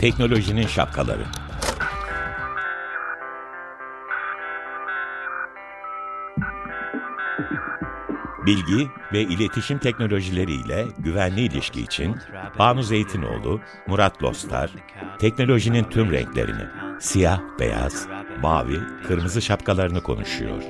Teknolojinin şapkaları. Bilgi ve iletişim teknolojileriyle güvenli ilişki için Banu Zeytinoğlu, Murat Lostar, teknolojinin tüm renklerini, siyah, beyaz, mavi, kırmızı şapkalarını konuşuyor.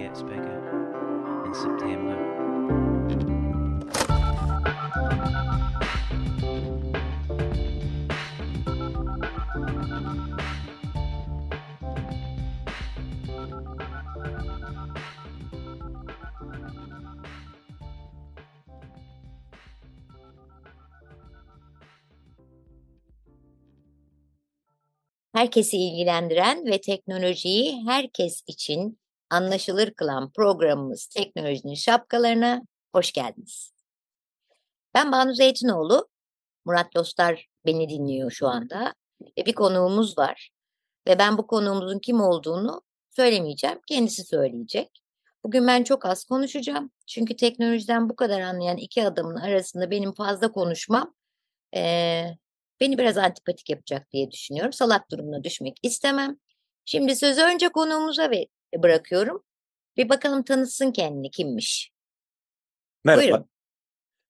Herkesi ilgilendiren ve teknolojiyi herkes için anlaşılır kılan programımız Teknolojinin Şapkalarına hoş geldiniz. Ben Banu Zeytinoğlu, Murat Dostlar beni dinliyor şu anda ve bir konuğumuz var. Ve ben bu konuğumuzun kim olduğunu söylemeyeceğim, kendisi söyleyecek. Bugün ben çok az konuşacağım. Çünkü teknolojiden bu kadar anlayan iki adamın arasında benim fazla konuşmam e, beni biraz antipatik yapacak diye düşünüyorum. Salak durumuna düşmek istemem. Şimdi sözü önce konuğumuza ve bırakıyorum. Bir bakalım tanıtsın kendini kimmiş. Merhaba. Buyurun.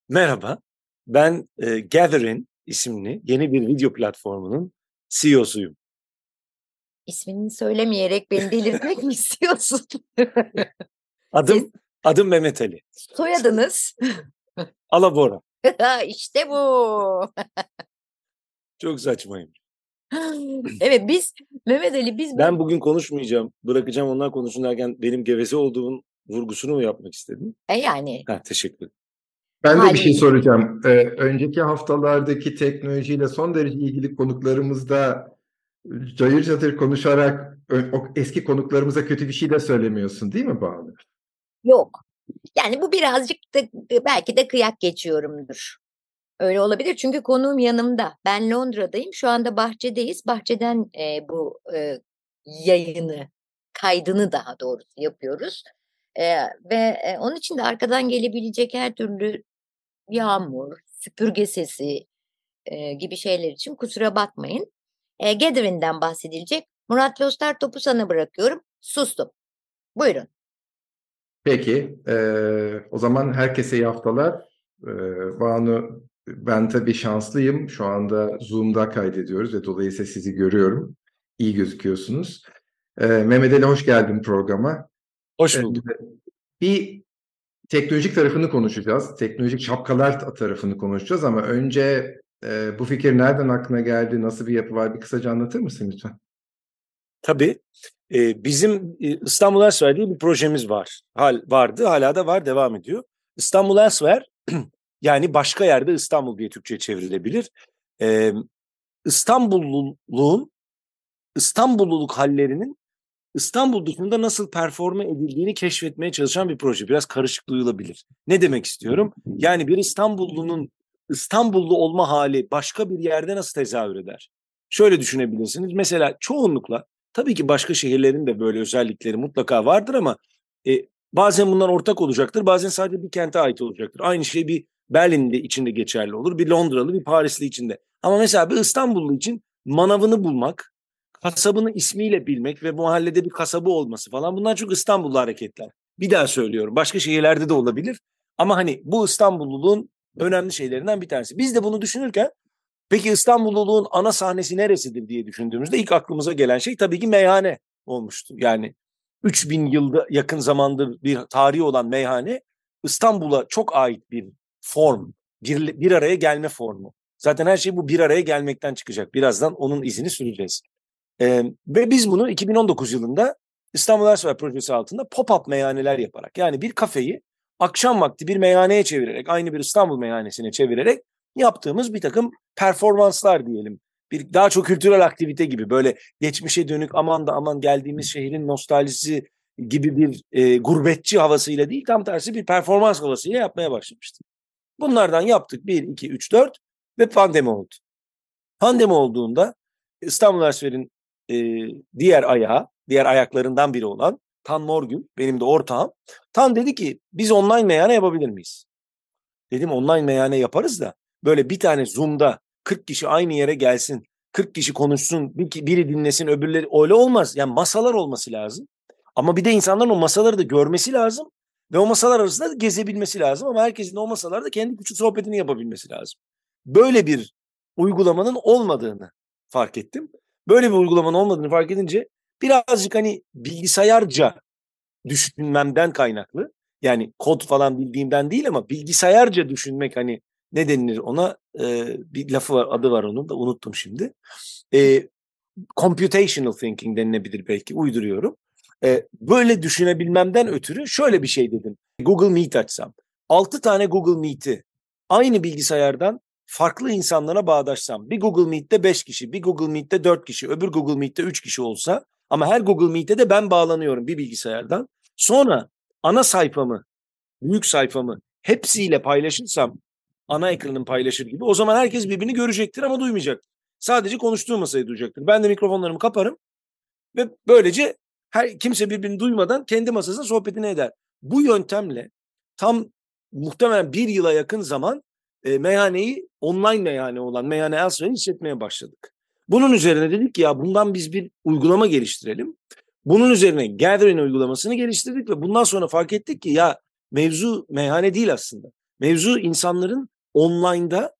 Merhaba. Ben e, Gatherin isimli yeni bir video platformunun CEO'suyum. İsmini söylemeyerek beni delirtmek mi istiyorsun? Adım adım Mehmet Ali. Soyadınız. Alabora. işte bu. Çok saçmayım. evet biz Mehmet Ali biz Ben bugün konuşmayacağım. Bırakacağım onlar konuşun derken benim geveze olduğum vurgusunu mu yapmak istedin? E yani Ha, teşekkür ederim. Ben de bir şey Haliyle. soracağım. Ee, önceki haftalardaki teknolojiyle son derece ilgili konuklarımızda cayır cayır konuşarak o eski konuklarımıza kötü bir şey de söylemiyorsun değil mi Banu? yok. Yani bu birazcık da belki de kıyak geçiyorumdur. Öyle olabilir çünkü konuğum yanımda. Ben Londra'dayım. Şu anda bahçedeyiz. Bahçeden e, bu e, yayını, kaydını daha doğrusu yapıyoruz. E, ve e, onun için de arkadan gelebilecek her türlü yağmur, süpürge sesi e, gibi şeyler için kusura bakmayın. E, Gathering'den bahsedilecek. Murat Lostar topu sana bırakıyorum. Sustum. Buyurun. Peki, ee, o zaman herkese iyi haftalar. Ee, Banu, ben tabii şanslıyım. Şu anda Zoom'da kaydediyoruz ve dolayısıyla sizi görüyorum. İyi gözüküyorsunuz. Ee, Mehmet Ali hoş geldin programa. Hoş Evet, bulduk. Bir teknolojik tarafını konuşacağız. Teknolojik şapkalar tarafını konuşacağız ama önce e, bu fikir nereden aklına geldi, nasıl bir yapı var bir kısaca anlatır mısın lütfen? Tabii. e, bizim e, İstanbul Elsewhere diye bir projemiz var. Hal, vardı, hala da var, devam ediyor. İstanbul Elsewhere yani başka yerde İstanbul diye Türkçe çevrilebilir. E, İstanbulluluğun İstanbulluluk hallerinin İstanbul dışında nasıl performe edildiğini keşfetmeye çalışan bir proje. Biraz karışık duyulabilir. Ne demek istiyorum? Yani bir İstanbullunun İstanbullu olma hali başka bir yerde nasıl tezahür eder? Şöyle düşünebilirsiniz. Mesela çoğunlukla tabii ki başka şehirlerin de böyle özellikleri mutlaka vardır ama e, bazen bunlar ortak olacaktır. Bazen sadece bir kente ait olacaktır. Aynı şey bir Berlin'de içinde geçerli olur. Bir Londralı, bir Parisli içinde. Ama mesela bir İstanbullu için manavını bulmak, kasabını ismiyle bilmek ve bu mahallede bir kasabı olması falan bunlar çok İstanbullu hareketler. Bir daha söylüyorum. Başka şehirlerde de olabilir. Ama hani bu İstanbulluluğun önemli şeylerinden bir tanesi. Biz de bunu düşünürken peki İstanbulluluğun ana sahnesi neresidir diye düşündüğümüzde ilk aklımıza gelen şey tabii ki meyhane olmuştu. Yani 3000 yılda yakın zamandır bir tarihi olan meyhane İstanbul'a çok ait bir form, bir, bir araya gelme formu. Zaten her şey bu bir araya gelmekten çıkacak. Birazdan onun izini süreceğiz. Ee, ve biz bunu 2019 yılında İstanbul Ersver projesi altında pop-up meyhaneler yaparak yani bir kafeyi akşam vakti bir meyhaneye çevirerek aynı bir İstanbul meyhanesine çevirerek yaptığımız bir takım performanslar diyelim. Bir daha çok kültürel aktivite gibi böyle geçmişe dönük aman da aman geldiğimiz şehrin nostaljisi gibi bir e, gurbetçi havasıyla değil tam tersi bir performans havasıyla yapmaya başlamıştık. Bunlardan yaptık 1, 2, 3, 4 ve pandemi oldu. Pandemi olduğunda İstanbul Ersver'in e, diğer ayağı diğer ayaklarından biri olan Tan Morgül benim de ortağım. Tan dedi ki biz online meyhane yapabilir miyiz? Dedim online meyhane yaparız da böyle bir tane Zoom'da 40 kişi aynı yere gelsin. 40 kişi konuşsun, biri dinlesin, öbürleri öyle olmaz. Yani masalar olması lazım. Ama bir de insanların o masaları da görmesi lazım. Ve o masalar arasında da gezebilmesi lazım. Ama herkesin o masalarda kendi küçük sohbetini yapabilmesi lazım. Böyle bir uygulamanın olmadığını fark ettim. Böyle bir uygulamanın olmadığını fark edince birazcık hani bilgisayarca düşünmemden kaynaklı. Yani kod falan bildiğimden değil ama bilgisayarca düşünmek hani ne denilir ona e, bir lafı var adı var onun da unuttum şimdi. E, computational thinking denilebilir belki uyduruyorum. E, böyle düşünebilmemden ötürü şöyle bir şey dedim. Google Meet açsam. 6 tane Google Meet'i aynı bilgisayardan farklı insanlara bağdaşsam. Bir Google Meet'te 5 kişi, bir Google Meet'te 4 kişi, öbür Google Meet'te 3 kişi olsa ama her Google Meet'te de ben bağlanıyorum bir bilgisayardan. Sonra ana sayfamı, büyük sayfamı hepsiyle paylaşırsam ana ekranın paylaşır gibi o zaman herkes birbirini görecektir ama duymayacak. Sadece konuştuğum masayı duyacaktır. Ben de mikrofonlarımı kaparım ve böylece her kimse birbirini duymadan kendi masasında sohbetini eder. Bu yöntemle tam muhtemelen bir yıla yakın zaman e, meyhaneyi online meyhane olan Meyhane Elsewhere işletmeye başladık. Bunun üzerine dedik ki ya bundan biz bir uygulama geliştirelim. Bunun üzerine Gathering uygulamasını geliştirdik ve bundan sonra fark ettik ki ya mevzu meyhane değil aslında. Mevzu insanların online'da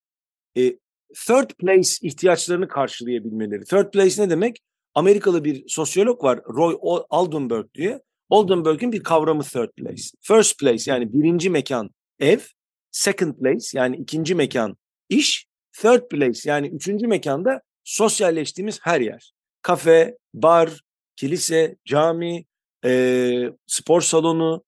e, third place ihtiyaçlarını karşılayabilmeleri. Third place ne demek? Amerikalı bir sosyolog var Roy Aldenberg diye. Aldenberg'in bir kavramı third place. First place yani birinci mekan ev. Second place yani ikinci mekan iş. Third place yani üçüncü mekanda sosyalleştiğimiz her yer. Kafe, bar, kilise, cami, e, spor salonu.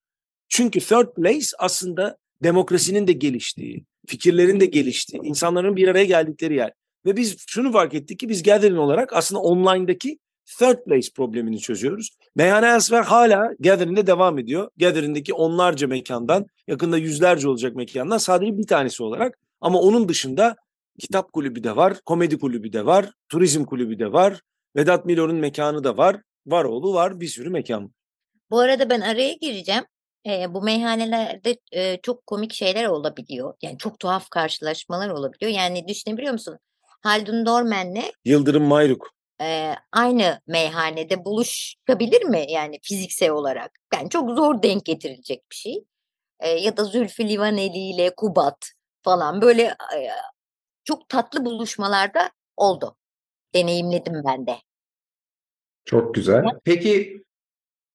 Çünkü third place aslında demokrasinin de geliştiği, fikirlerin de geliştiği, insanların bir araya geldikleri yer. Ve biz şunu fark ettik ki biz Gathering olarak aslında online'daki third place problemini çözüyoruz. Meyhane Elsewhere hala Gathering'de devam ediyor. Gathering'deki onlarca mekandan, yakında yüzlerce olacak mekandan sadece bir tanesi olarak. Ama onun dışında kitap kulübü de var, komedi kulübü de var, turizm kulübü de var, Vedat Milor'un mekanı da var, Varoğlu var, bir sürü mekan. Bu arada ben araya gireceğim. E, bu meyhanelerde e, çok komik şeyler olabiliyor. Yani çok tuhaf karşılaşmalar olabiliyor. Yani düşünebiliyor musun? Haldun Dormen'le Yıldırım Mayruk e, aynı meyhanede buluşabilir mi yani fiziksel olarak? Yani çok zor denk getirilecek bir şey. E, ya da Zülfü Livaneli ile Kubat falan böyle e, çok tatlı buluşmalarda oldu. Deneyimledim ben de. Çok güzel. Peki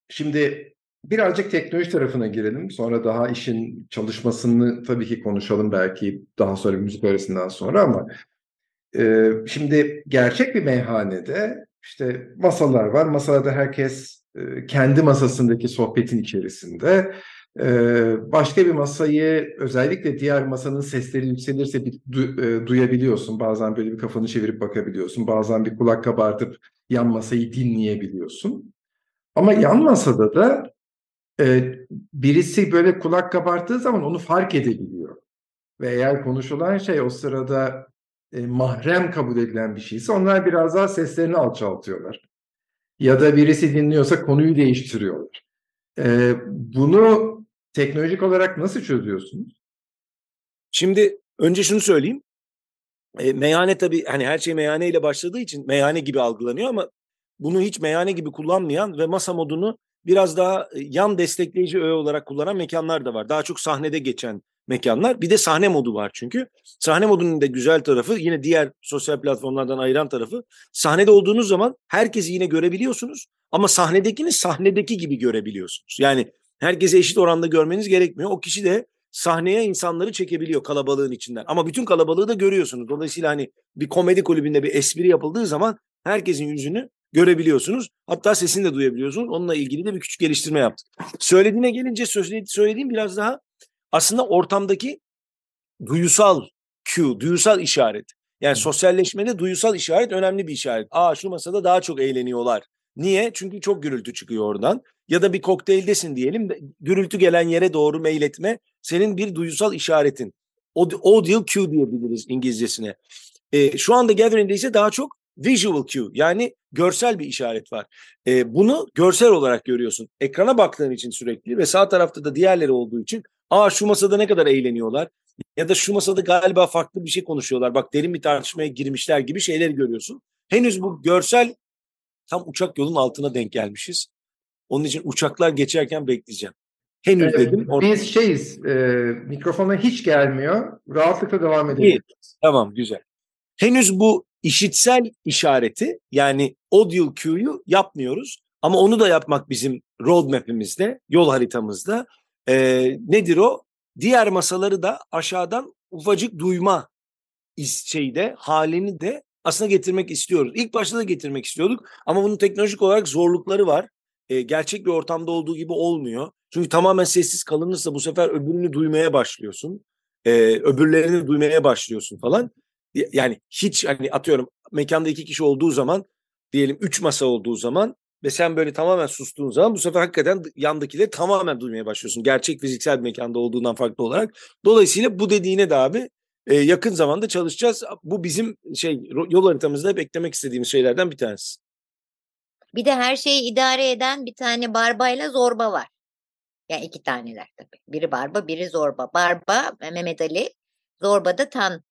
şimdi birazcık teknoloji tarafına girelim. Sonra daha işin çalışmasını tabii ki konuşalım belki daha sonra müzik arasından sonra ama şimdi gerçek bir meyhanede işte masalar var. Masalarda herkes kendi masasındaki sohbetin içerisinde. Başka bir masayı özellikle diğer masanın sesleri yükselirse bir du, duyabiliyorsun. Bazen böyle bir kafanı çevirip bakabiliyorsun. Bazen bir kulak kabartıp yan masayı dinleyebiliyorsun. Ama yan masada da birisi böyle kulak kabarttığı zaman onu fark edebiliyor. Ve eğer konuşulan şey o sırada e, mahrem kabul edilen bir şeyse onlar biraz daha seslerini alçaltıyorlar. Ya da birisi dinliyorsa konuyu değiştiriyorlar. E, bunu teknolojik olarak nasıl çözüyorsunuz? Şimdi önce şunu söyleyeyim. E, meyhane tabii hani her şey meyhane ile başladığı için meyhane gibi algılanıyor ama bunu hiç meyhane gibi kullanmayan ve masa modunu biraz daha e, yan destekleyici öğe olarak kullanan mekanlar da var. Daha çok sahnede geçen mekanlar. Bir de sahne modu var çünkü. Sahne modunun da güzel tarafı yine diğer sosyal platformlardan ayıran tarafı. Sahnede olduğunuz zaman herkesi yine görebiliyorsunuz ama sahnedekini sahnedeki gibi görebiliyorsunuz. Yani herkese eşit oranda görmeniz gerekmiyor. O kişi de sahneye insanları çekebiliyor kalabalığın içinden. Ama bütün kalabalığı da görüyorsunuz. Dolayısıyla hani bir komedi kulübünde bir espri yapıldığı zaman herkesin yüzünü görebiliyorsunuz. Hatta sesini de duyabiliyorsunuz. Onunla ilgili de bir küçük geliştirme yaptık. Söylediğine gelince söylediğim biraz daha aslında ortamdaki duyusal cue, duyusal işaret. Yani sosyalleşmede duyusal işaret önemli bir işaret. Aa şu masada daha çok eğleniyorlar. Niye? Çünkü çok gürültü çıkıyor oradan. Ya da bir kokteyldesin diyelim. Gürültü gelen yere doğru meyletme senin bir duyusal işaretin. Audial cue diyebiliriz İngilizcesine. E, şu anda Gathering'de ise daha çok visual cue yani görsel bir işaret var. E, bunu görsel olarak görüyorsun. Ekrana baktığın için sürekli ve sağ tarafta da diğerleri olduğu için aa şu masada ne kadar eğleniyorlar ya da şu masada galiba farklı bir şey konuşuyorlar. Bak derin bir tartışmaya girmişler gibi şeyleri görüyorsun. Henüz bu görsel tam uçak yolun altına denk gelmişiz. Onun için uçaklar geçerken bekleyeceğim. Henüz Evet, dedim. Or- Biz şeyiz, e, mikrofona hiç gelmiyor. Rahatlıkla devam edebiliriz. Tamam güzel. Henüz bu işitsel işareti yani audio cue'yu yapmıyoruz. Ama onu da yapmak bizim roadmap'imizde, yol haritamızda. Ee, nedir o? Diğer masaları da aşağıdan ufacık duyma şeyde halini de aslında getirmek istiyoruz. İlk başta da getirmek istiyorduk ama bunun teknolojik olarak zorlukları var. Ee, gerçek bir ortamda olduğu gibi olmuyor. Çünkü tamamen sessiz kalınırsa bu sefer öbürünü duymaya başlıyorsun. Ee, öbürlerini duymaya başlıyorsun falan. Yani hiç hani atıyorum mekanda iki kişi olduğu zaman diyelim üç masa olduğu zaman ve sen böyle tamamen sustuğun zaman bu sefer hakikaten yandakileri tamamen duymaya başlıyorsun. Gerçek fiziksel bir mekanda olduğundan farklı olarak. Dolayısıyla bu dediğine de abi e, yakın zamanda çalışacağız. Bu bizim şey yol haritamızda hep eklemek istediğimiz şeylerden bir tanesi. Bir de her şeyi idare eden bir tane barbayla zorba var. Yani iki taneler tabii. Biri barba, biri zorba. Barba Mehmet Ali, zorba da Tan.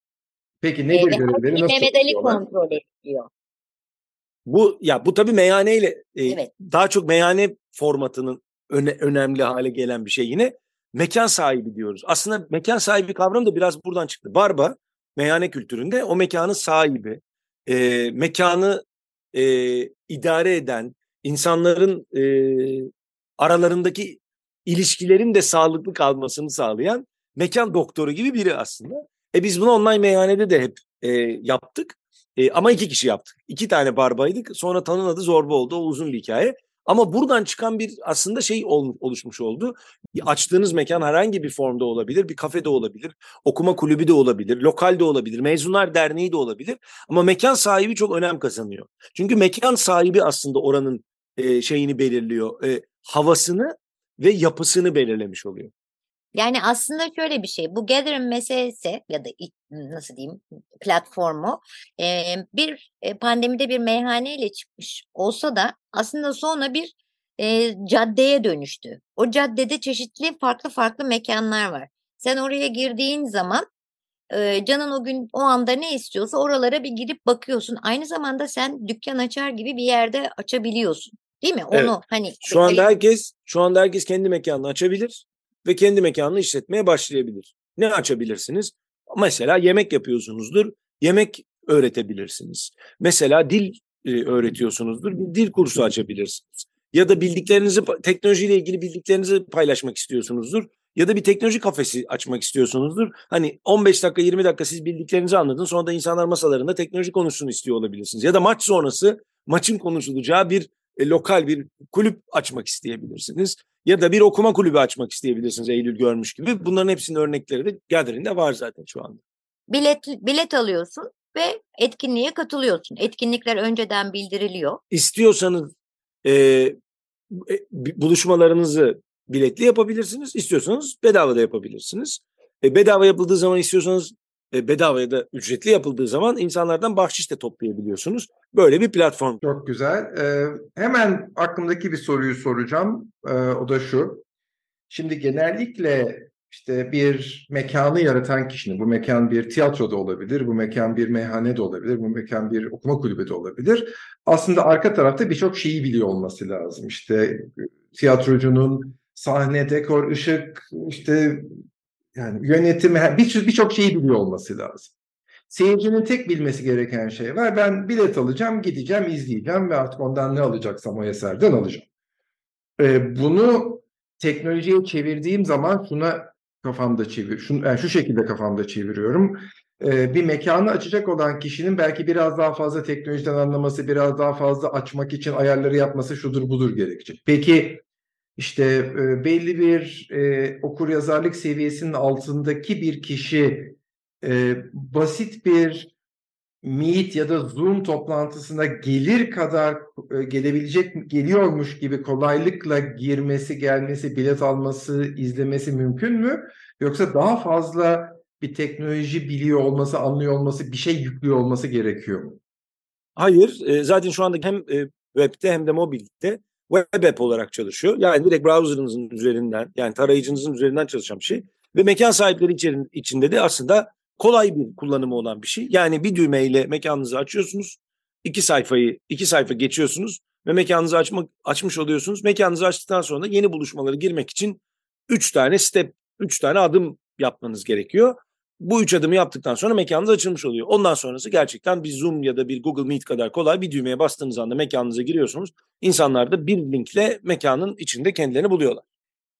Peki Ee, nedir ve görevleri? Nasıl Mehmet Ali kontrol ediyor. Bu ya bu tabii meyhaneyle e, Evet. daha çok meyhane formatının öne, önemli hale gelen bir şey yine. Mekan sahibi diyoruz. Aslında mekan sahibi kavramı da biraz buradan çıktı. Barba meyhane kültüründe o mekanın sahibi, e, mekanı e, idare eden, insanların e, aralarındaki ilişkilerin de sağlıklı kalmasını sağlayan mekan doktoru gibi biri aslında. E biz bunu online meyhanede de hep e, yaptık. E, ama iki kişi yaptık. İki tane barbaydık. Sonra Tan'ın adı Zorba oldu. O uzun bir hikaye. Ama buradan çıkan bir aslında şey ol- oluşmuş oldu. Açtığınız mekan herhangi bir formda olabilir. Bir kafede olabilir. Okuma kulübü de olabilir. Lokal de olabilir. Mezunlar derneği de olabilir. Ama mekan sahibi çok önem kazanıyor. Çünkü mekan sahibi aslında oranın e, şeyini belirliyor. E, havasını ve yapısını belirlemiş oluyor. Yani aslında şöyle bir şey. Bu Gather'ın meselesi ya da nasıl diyeyim platformu e, bir e, pandemide bir meyhaneyle çıkmış olsa da aslında sonra bir e, caddeye dönüştü. O caddede çeşitli farklı farklı mekanlar var. Sen oraya girdiğin zaman e, canın o gün o anda ne istiyorsa oralara bir girip bakıyorsun. Aynı zamanda sen dükkan açar gibi bir yerde açabiliyorsun. Değil mi? Evet. Onu hani Şu anda herkes şu anda herkes kendi mekanını açabilir ve kendi mekanını işletmeye başlayabilir. Ne açabilirsiniz? Mesela yemek yapıyorsunuzdur. Yemek öğretebilirsiniz. Mesela dil e, öğretiyorsunuzdur. Bir dil kursu açabilirsiniz. Ya da bildiklerinizi teknolojiyle ilgili bildiklerinizi paylaşmak istiyorsunuzdur. Ya da bir teknoloji kafesi açmak istiyorsunuzdur. Hani 15 dakika 20 dakika siz bildiklerinizi anladın. Sonra da insanlar masalarında teknoloji konuşsun istiyor olabilirsiniz. Ya da maç sonrası maçın konuşulacağı bir e, lokal bir kulüp açmak isteyebilirsiniz. Ya da bir okuma kulübü açmak isteyebilirsiniz Eylül görmüş gibi. Bunların hepsinin örnekleri de Gather'inde var zaten şu anda. bilet bilet alıyorsun ve etkinliğe katılıyorsun. Etkinlikler önceden bildiriliyor. İstiyorsanız e, e, buluşmalarınızı biletli yapabilirsiniz. İstiyorsanız bedava da yapabilirsiniz. E, bedava yapıldığı zaman istiyorsanız e, bedava ya da ücretli yapıldığı zaman insanlardan bahşiş de toplayabiliyorsunuz. Böyle bir platform. Çok güzel. Ee, hemen aklımdaki bir soruyu soracağım. Ee, o da şu. Şimdi genellikle işte bir mekanı yaratan kişinin, bu mekan bir tiyatro da olabilir, bu mekan bir meyhane de olabilir, bu mekan bir okuma kulübü de olabilir. Aslında arka tarafta birçok şeyi biliyor olması lazım. İşte tiyatrocunun sahne, dekor, ışık, işte yani yönetim, birçok birçok şeyi biliyor olması lazım. Seyircinin tek bilmesi gereken şey var. Ben bilet alacağım, gideceğim, izleyeceğim ve artık ondan ne alacaksam o eserden alacağım. Ee, bunu teknolojiye çevirdiğim zaman şuna kafamda çevir, şunu, yani şu şekilde kafamda çeviriyorum. Ee, bir mekanı açacak olan kişinin belki biraz daha fazla teknolojiden anlaması, biraz daha fazla açmak için ayarları yapması şudur budur gerekecek. Peki işte e, belli bir e, okur yazarlık seviyesinin altındaki bir kişi e, basit bir Meet ya da Zoom toplantısına gelir kadar e, gelebilecek geliyormuş gibi kolaylıkla girmesi, gelmesi, bilet alması, izlemesi mümkün mü? Yoksa daha fazla bir teknoloji biliyor olması, anlıyor olması, bir şey yüklüyor olması gerekiyor mu? Hayır. E, zaten şu anda hem e, webde hem de mobilde web app olarak çalışıyor. Yani direkt browser'ınızın üzerinden yani tarayıcınızın üzerinden çalışan bir şey. Ve mekan sahipleri içerin, içinde de aslında kolay bir kullanımı olan bir şey. Yani bir düğmeyle mekanınızı açıyorsunuz. iki sayfayı, iki sayfa geçiyorsunuz ve mekanınızı açmak, açmış oluyorsunuz. Mekanınızı açtıktan sonra yeni buluşmaları girmek için üç tane step, üç tane adım yapmanız gerekiyor. Bu üç adımı yaptıktan sonra mekanınız açılmış oluyor. Ondan sonrası gerçekten bir Zoom ya da bir Google Meet kadar kolay. Bir düğmeye bastığınız anda mekanınıza giriyorsunuz. İnsanlar da bir linkle mekanın içinde kendilerini buluyorlar.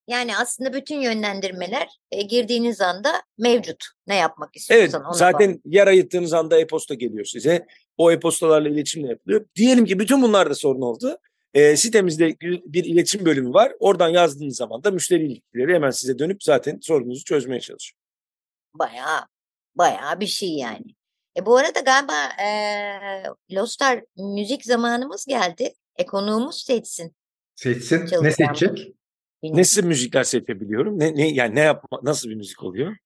Yani aslında bütün yönlendirmeler e, girdiğiniz anda mevcut. Ne yapmak istiyorsan evet, zaten bak. yer ayıttığınız anda e-posta geliyor size. O e-postalarla iletişimle yapılıyor. Diyelim ki bütün bunlarda sorun oldu. E, sitemizde bir iletişim bölümü var. Oradan yazdığınız zaman da müşteri ilişkileri hemen size dönüp zaten sorununuzu çözmeye çalışıyor. Bayağı, bayağı bir şey yani. E bu arada galiba e, Lostar müzik zamanımız geldi. E konuğumuz seçsin. Seçsin. Çalacağım. Ne seçecek? Nasıl müzikler seçebiliyorum? Ne, ne yani ne yapma nasıl bir müzik oluyor?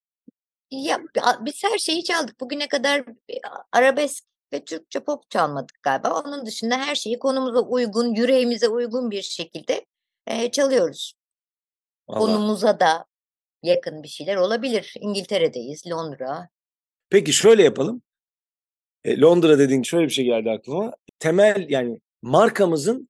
Ya biz her şeyi çaldık. Bugüne kadar arabesk ve Türkçe pop çalmadık galiba. Onun dışında her şeyi konumuza uygun, yüreğimize uygun bir şekilde e, çalıyoruz. Vallahi. Konumuza da yakın bir şeyler olabilir. İngiltere'deyiz, Londra. Peki şöyle yapalım. E, Londra dediğin şöyle bir şey geldi aklıma. Temel yani markamızın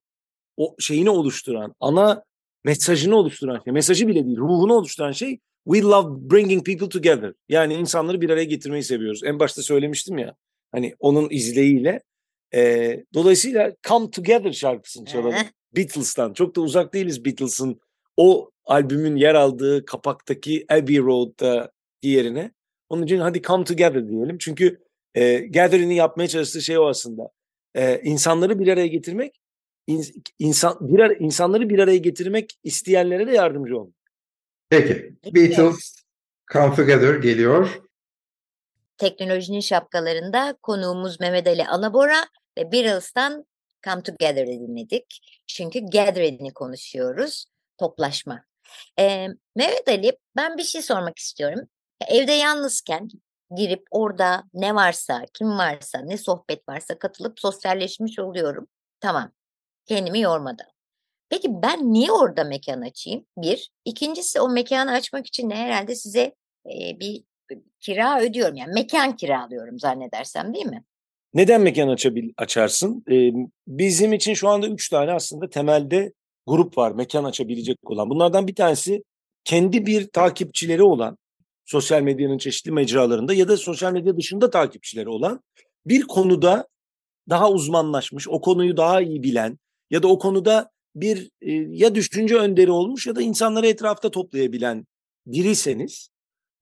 o şeyini oluşturan, ana mesajını oluşturan şey, mesajı bile değil, ruhunu oluşturan şey we love bringing people together. Yani insanları bir araya getirmeyi seviyoruz. En başta söylemiştim ya. Hani onun izleyiyle. E, dolayısıyla Come Together şarkısını çalalım. Beatles'tan. Çok da uzak değiliz Beatles'ın o albümün yer aldığı kapaktaki Abbey Road'da yerine. Onun için hadi Come Together diyelim. Çünkü e, Gathering'i yapmaya çalıştığı şey o aslında. E, insanları bir araya getirmek insan bir ara, insanları bir araya getirmek isteyenlere de yardımcı olmak. Peki. Beatles Come Together geliyor. Teknolojinin şapkalarında konuğumuz Mehmet Ali Alabora ve Beatles'tan Come Together'ı dinledik. Çünkü gathering'i konuşuyoruz. Toplaşma. Ee, Mehmet Ali ben bir şey sormak istiyorum. Evde yalnızken girip orada ne varsa, kim varsa, ne sohbet varsa katılıp sosyalleşmiş oluyorum. Tamam. Kendimi yormadan. Peki ben niye orada mekan açayım? Bir. İkincisi o mekanı açmak için de herhalde size e, bir kira ödüyorum. Yani mekan kiralıyorum zannedersem değil mi? Neden mekan açabil, açarsın? Ee, bizim için şu anda üç tane aslında temelde grup var mekan açabilecek olan. Bunlardan bir tanesi kendi bir takipçileri olan sosyal medyanın çeşitli mecralarında ya da sosyal medya dışında takipçileri olan bir konuda daha uzmanlaşmış, o konuyu daha iyi bilen, ya da o konuda bir e, ya düşünce önderi olmuş ya da insanları etrafta toplayabilen biriyseniz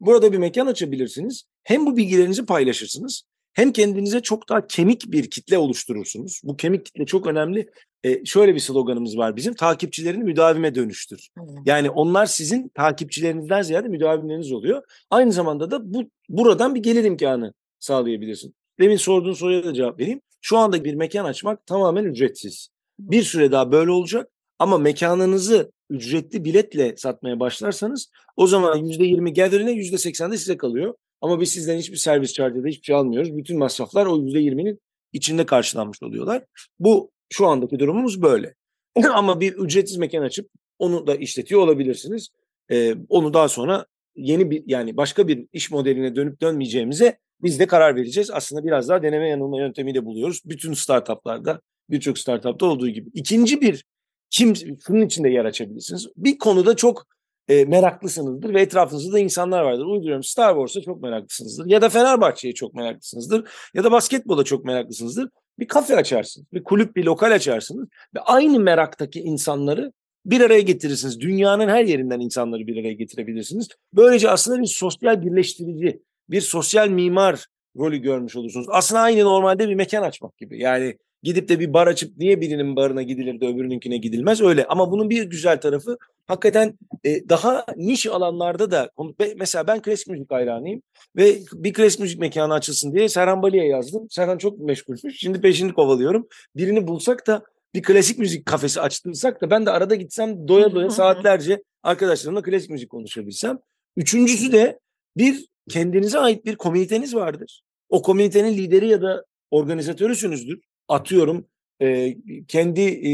burada bir mekan açabilirsiniz. Hem bu bilgilerinizi paylaşırsınız hem kendinize çok daha kemik bir kitle oluşturursunuz. Bu kemik kitle çok önemli. E, şöyle bir sloganımız var bizim. Takipçilerini müdavime dönüştür. Yani onlar sizin takipçilerinizden ziyade müdavimleriniz oluyor. Aynı zamanda da bu buradan bir gelir imkanı sağlayabilirsin. Demin sorduğun soruya da cevap vereyim. Şu anda bir mekan açmak tamamen ücretsiz. Bir süre daha böyle olacak ama mekanınızı ücretli biletle satmaya başlarsanız o zaman %20 gelirine %80 de size kalıyor. Ama biz sizden hiçbir servis charge'da hiçbir şey almıyoruz. Bütün masraflar o %20'nin içinde karşılanmış oluyorlar. Bu şu andaki durumumuz böyle. ama bir ücretsiz mekan açıp onu da işletiyor olabilirsiniz. Ee, onu daha sonra yeni bir yani başka bir iş modeline dönüp dönmeyeceğimize biz de karar vereceğiz. Aslında biraz daha deneme yanılma yöntemiyle buluyoruz. Bütün startuplarda birçok startupta olduğu gibi. İkinci bir kim şunun içinde yer açabilirsiniz. Bir konuda çok e, meraklısınızdır ve etrafınızda da insanlar vardır. Uyduruyorum Star Wars'a çok meraklısınızdır ya da Fenerbahçe'ye çok meraklısınızdır ya da basketbola çok meraklısınızdır. Bir kafe açarsınız, bir kulüp, bir lokal açarsınız ve aynı meraktaki insanları bir araya getirirsiniz. Dünyanın her yerinden insanları bir araya getirebilirsiniz. Böylece aslında bir sosyal birleştirici, bir sosyal mimar rolü görmüş olursunuz. Aslında aynı normalde bir mekan açmak gibi. Yani Gidip de bir bar açıp niye birinin barına gidilir de öbürününkine gidilmez öyle. Ama bunun bir güzel tarafı hakikaten e, daha niş alanlarda da mesela ben klasik müzik hayranıyım ve bir klasik müzik mekanı açılsın diye Serhan Bali'ye yazdım. Serhan çok meşgulmüş. Şimdi peşini kovalıyorum. Birini bulsak da bir klasik müzik kafesi açtırsak da ben de arada gitsem doya doya saatlerce arkadaşlarımla klasik müzik konuşabilsem. Üçüncüsü de bir kendinize ait bir komüniteniz vardır. O komünitenin lideri ya da organizatörüsünüzdür atıyorum e, kendi e,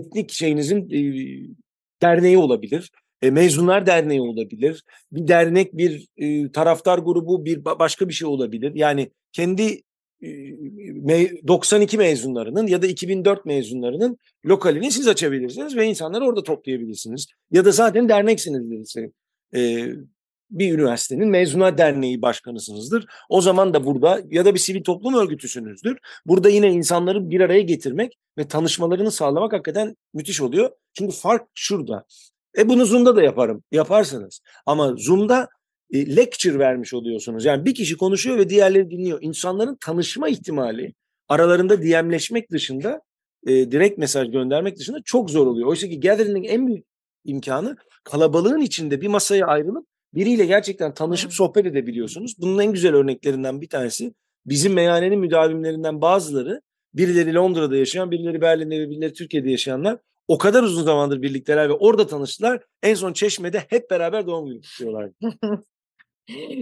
etnik şeyinizin e, derneği olabilir. E, mezunlar derneği olabilir. Bir dernek, bir e, taraftar grubu, bir başka bir şey olabilir. Yani kendi e, 92 mezunlarının ya da 2004 mezunlarının lokalini siz açabilirsiniz ve insanları orada toplayabilirsiniz. Ya da zaten derneksinizdir. E, bir üniversitenin mezunlar derneği başkanısınızdır. O zaman da burada ya da bir sivil toplum örgütüsünüzdür. Burada yine insanları bir araya getirmek ve tanışmalarını sağlamak hakikaten müthiş oluyor. Çünkü fark şurada. E bunu Zoom'da da yaparım. Yaparsınız. Ama Zoom'da e, lecture vermiş oluyorsunuz. Yani bir kişi konuşuyor ve diğerleri dinliyor. İnsanların tanışma ihtimali aralarında DM'leşmek dışında e, direkt mesaj göndermek dışında çok zor oluyor. Oysa ki Gathering'in en büyük imkanı kalabalığın içinde bir masaya ayrılıp biriyle gerçekten tanışıp sohbet edebiliyorsunuz. Bunun en güzel örneklerinden bir tanesi bizim meyhanenin müdavimlerinden bazıları birileri Londra'da yaşayan, birileri Berlin'de ve birileri Türkiye'de yaşayanlar o kadar uzun zamandır birlikteler ve orada tanıştılar. En son Çeşme'de hep beraber doğum günü kutluyorlar.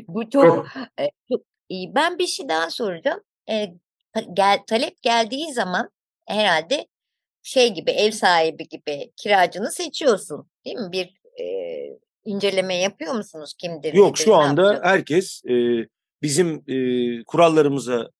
Bu çok, e, çok iyi. Ben bir şey daha soracağım. E, gel, talep geldiği zaman herhalde şey gibi ev sahibi gibi kiracını seçiyorsun değil mi? Bir e, inceleme yapıyor musunuz kimdir? Yok şu anda yapacak? herkes e, bizim e, kurallarımıza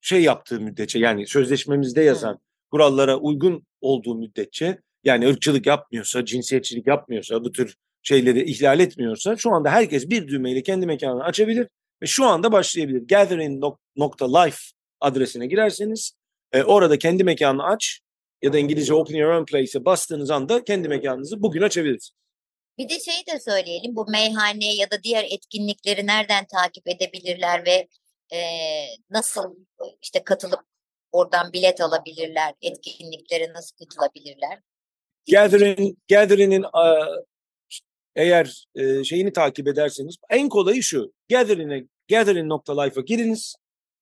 şey yaptığı müddetçe yani sözleşmemizde yazan Hı. kurallara uygun olduğu müddetçe yani ırkçılık yapmıyorsa, cinsiyetçilik yapmıyorsa, bu tür şeyleri ihlal etmiyorsa şu anda herkes bir düğmeyle kendi mekanını açabilir ve şu anda başlayabilir. Gathering.life adresine girerseniz e, orada kendi mekanını aç ya da İngilizce Open Your Own Place'e bastığınız anda kendi mekanınızı bugün açabilirsiniz. Bir de şeyi de söyleyelim bu meyhane ya da diğer etkinlikleri nereden takip edebilirler ve e, nasıl işte katılıp oradan bilet alabilirler, etkinliklere nasıl katılabilirler? Gathering, Gathering'in eğer e, şeyini takip ederseniz en kolayı şu. Gathering'e gathering.life'a giriniz.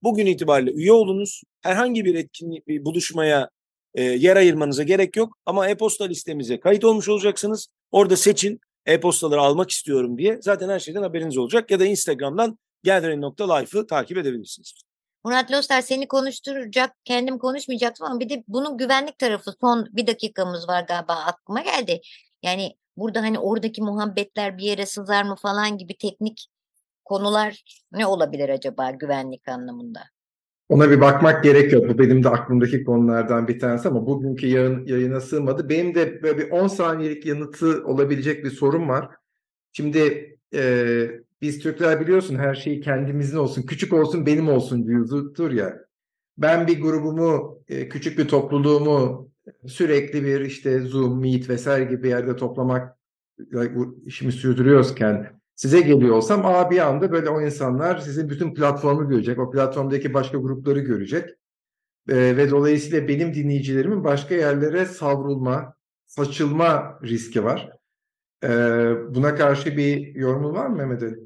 Bugün itibariyle üye olunuz. Herhangi bir etkinlik, bir buluşmaya e, yer ayırmanıza gerek yok. Ama e-posta listemize kayıt olmuş olacaksınız. Orada seçin e-postaları almak istiyorum diye. Zaten her şeyden haberiniz olacak. Ya da Instagram'dan gathering.life'ı takip edebilirsiniz. Murat Loster seni konuşturacak, kendim konuşmayacaktım ama bir de bunun güvenlik tarafı son bir dakikamız var galiba aklıma geldi. Yani burada hani oradaki muhabbetler bir yere sızar mı falan gibi teknik konular ne olabilir acaba güvenlik anlamında? Ona bir bakmak gerekiyor. Bu benim de aklımdaki konulardan bir tanesi ama bugünkü yayın, yayına sığmadı. Benim de böyle bir 10 saniyelik yanıtı olabilecek bir sorum var. Şimdi e, biz Türkler biliyorsun her şeyi kendimizin olsun, küçük olsun benim olsun diyordur ya. Ben bir grubumu, e, küçük bir topluluğumu sürekli bir işte Zoom, Meet vesaire gibi yerde toplamak işimi sürdürüyorken size geliyor olsam aa bir anda böyle o insanlar sizin bütün platformu görecek. O platformdaki başka grupları görecek. Ee, ve dolayısıyla benim dinleyicilerimin başka yerlere savrulma, saçılma riski var. Ee, buna karşı bir yorumun var mı Mehmet Ali?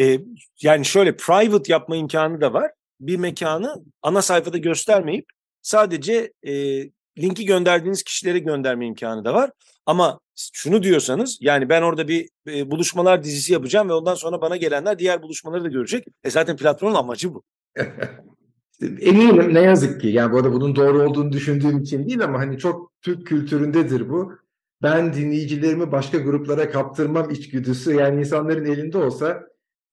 Ee, yani şöyle private yapma imkanı da var. Bir mekanı ana sayfada göstermeyip sadece e, linki gönderdiğiniz kişilere gönderme imkanı da var. Ama şunu diyorsanız yani ben orada bir e, buluşmalar dizisi yapacağım ve ondan sonra bana gelenler diğer buluşmaları da görecek. E zaten platformun amacı bu. Eminim ne yazık ki yani bu arada bunun doğru olduğunu düşündüğüm için değil ama hani çok Türk kültüründedir bu. Ben dinleyicilerimi başka gruplara kaptırmam içgüdüsü yani insanların elinde olsa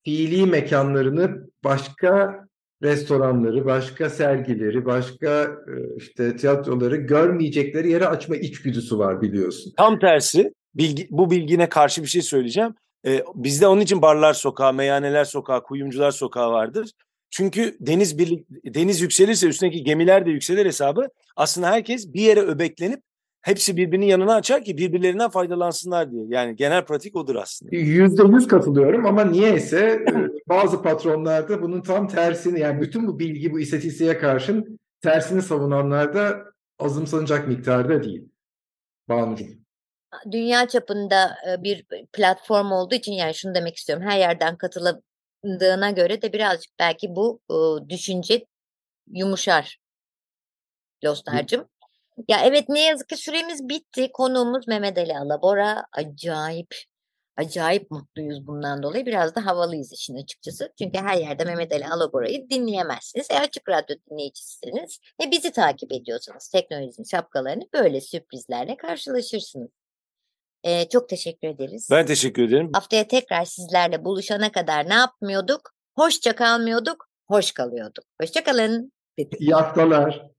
fiili mekanlarını başka restoranları, başka sergileri, başka e, işte tiyatroları görmeyecekleri yere açma içgüdüsü var biliyorsun. Tam tersi bilgi, bu bilgine karşı bir şey söyleyeceğim. Ee, bizde onun için barlar sokağı, meyhaneler sokağı, kuyumcular sokağı vardır. Çünkü deniz birlik, deniz yükselirse üstündeki gemiler de yükselir hesabı. Aslında herkes bir yere öbeklenip hepsi birbirinin yanına açar ki birbirlerinden faydalansınlar diye. Yani genel pratik odur aslında. Yüzde yüz katılıyorum ama niyeyse e, bazı patronlarda bunun tam tersini yani bütün bu bilgi bu istatistiğe karşın tersini savunanlar da azımsanacak miktarda değil. Banucuğum. Dünya çapında e, bir platform olduğu için yani şunu demek istiyorum. Her yerden katıldığına göre de birazcık belki bu e, düşünce yumuşar. Lostar'cığım. Ya evet ne yazık ki süremiz bitti. Konuğumuz Mehmet Ali Alabora. Acayip acayip mutluyuz bundan dolayı. Biraz da havalıyız işin açıkçası. Çünkü her yerde Mehmet Ali Alabora'yı dinleyemezsiniz. E açık radyo dinleyicisiniz ve bizi takip ediyorsanız teknolojinin şapkalarını böyle sürprizlerle karşılaşırsınız. E, çok teşekkür ederiz. Ben teşekkür ederim. Haftaya tekrar sizlerle buluşana kadar ne yapmıyorduk? Hoşça kalmıyorduk, hoş kalıyorduk. Hoşça kalın. İyi haftalar.